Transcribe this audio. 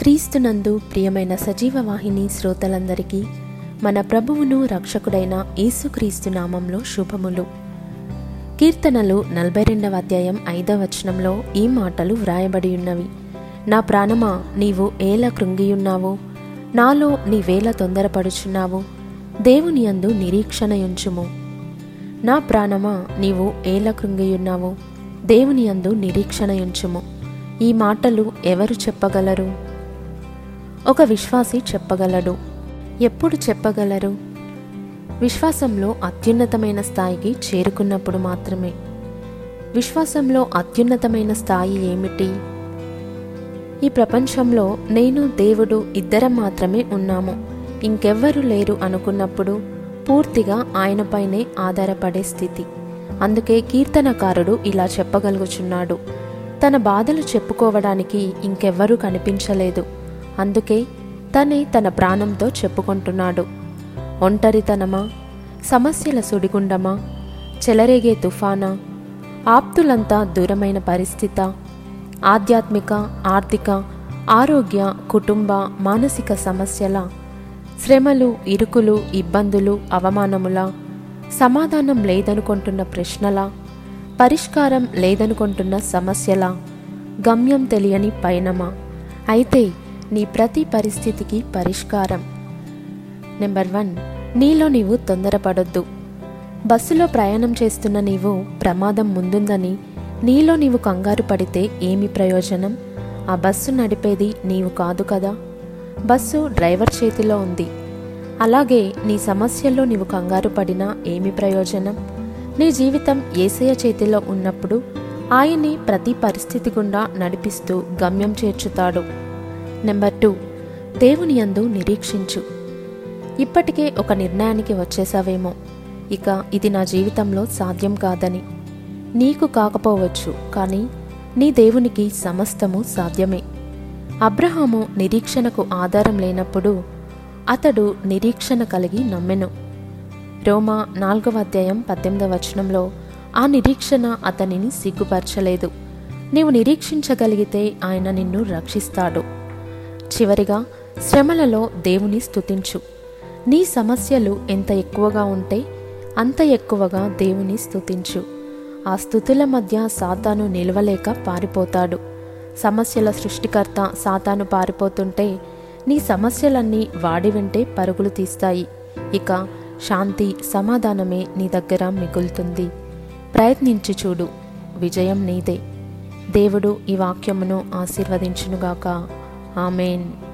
క్రీస్తునందు ప్రియమైన సజీవ వాహిని శ్రోతలందరికీ మన ప్రభువును రక్షకుడైన యేసుక్రీస్తు నామంలో శుభములు. కీర్తనలు నలభై రెండవ అధ్యాయం ఐదవ వచనంలో ఈ మాటలు వ్రాయబడి ఉన్నవి నా ప్రాణమా నీవు ఏల కృంగియున్నావు? నాలో నీవేల తొందరపడుచున్నావు? దేవుని యందు నిరీక్షణయుంచుము. నా ప్రాణమా నీవు ఏల కృంగియున్నావు? దేవుని యందు నిరీక్షణయుంచుము. ఈ మాటలు ఎవరు చెప్పగలరు? ఒక విశ్వాసి చెప్పగలడు. ఎప్పుడు చెప్పగలరు? విశ్వాసంలో అత్యున్నతమైన స్థాయికి చేరుకున్నప్పుడు మాత్రమే. విశ్వాసంలో అత్యున్నతమైన స్థాయి ఏమిటి? ఈ ప్రపంచంలో నేను దేవుడు ఇద్దరం మాత్రమే ఉన్నాము. ఇంకెవ్వరు లేరు అనుకున్నప్పుడు పూర్తిగా ఆయనపైనే ఆధారపడే స్థితి. అందుకే కీర్తనకారుడు ఇలా చెప్పగలుగుచున్నాడు. తన బాధలు చెప్పుకోవడానికి ఇంకెవ్వరూ కనిపించలేదు. అందుకే తనే తన ప్రాణంతో చెప్పుకుంటున్నాడు. ఒంటరితనమా? సమస్యల సుడిగుండమా? చెలరేగే తుఫానా? ఆప్తులంతా దూరమైన పరిస్థిత? ఆధ్యాత్మిక ఆర్థిక ఆరోగ్య కుటుంబ మానసిక సమస్యల? శ్రమలు ఇరుకులు ఇబ్బందులు అవమానముల? సమాధానం లేదనుకుంటున్న ప్రశ్నల? పరిష్కారం లేదనుకుంటున్న సమస్యల? గమ్యం తెలియని పయనమా? అయితే నీ ప్రతి పరిస్థితికి పరిష్కారం. నెంబర్ వన్ నీలో నీవు తొందరపడొద్దు. బస్సులో ప్రయాణం చేస్తున్న నీవు ప్రమాదం ముందుందని నీలో నీవు కంగారు పడితే ఏమి ప్రయోజనం? ఆ బస్సు నడిపేది నీవు కాదు కదా? బస్సు డ్రైవర్ చేతిలో ఉంది. అలాగే నీ సమస్యల్లో నీవు కంగారు పడినా ఏమి ప్రయోజనం? నీ జీవితం ఏసయ చేతిలో ఉన్నప్పుడు ఆయన్ని ప్రతి పరిస్థితి గుండా నడిపిస్తూ గమ్యం చేర్చుతాడు. నెంబర్ టూ దేవుని యందు నిరీక్షించు. ఇప్పటికే ఒక నిర్ణయానికి వచ్చేసావేమో. ఇక ఇది నా జీవితంలో సాధ్యం కాదని. నీకు కాకపోవచ్చు కానీ నీ దేవునికి సమస్తము సాధ్యమే. అబ్రహాము నిరీక్షణకు ఆధారం లేనప్పుడు అతడు నిరీక్షణ కలిగి నమ్మెను. రోమా నాలుగవ అధ్యాయం పద్దెనిమిదవ వచనంలో ఆ నిరీక్షణ అతనిని సిగ్గుపరచలేదు. నీవు నిరీక్షించగలిగితే ఆయన నిన్ను రక్షిస్తాడు. చివరిగా శ్రమలలో దేవుని స్థుతించు నీ సమస్యలు ఎంత ఎక్కువగా ఉంటే అంత ఎక్కువగా దేవుని స్థుతించు ఆ స్థుతుల మధ్య సాతాను నిలవలేక పారిపోతాడు. సమస్యల సృష్టికర్త సాతాను పారిపోతుంటే నీ సమస్యలన్నీ వాడి వెంటే పరుగులు తీస్తాయి. ఇక శాంతి సమాధానమే నీ దగ్గర మిగులుతుంది. ప్రయత్నించి చూడు విజయం నీదే. దేవుడు ఈ వాక్యమును ఆశీర్వదించునుగాక. Amen.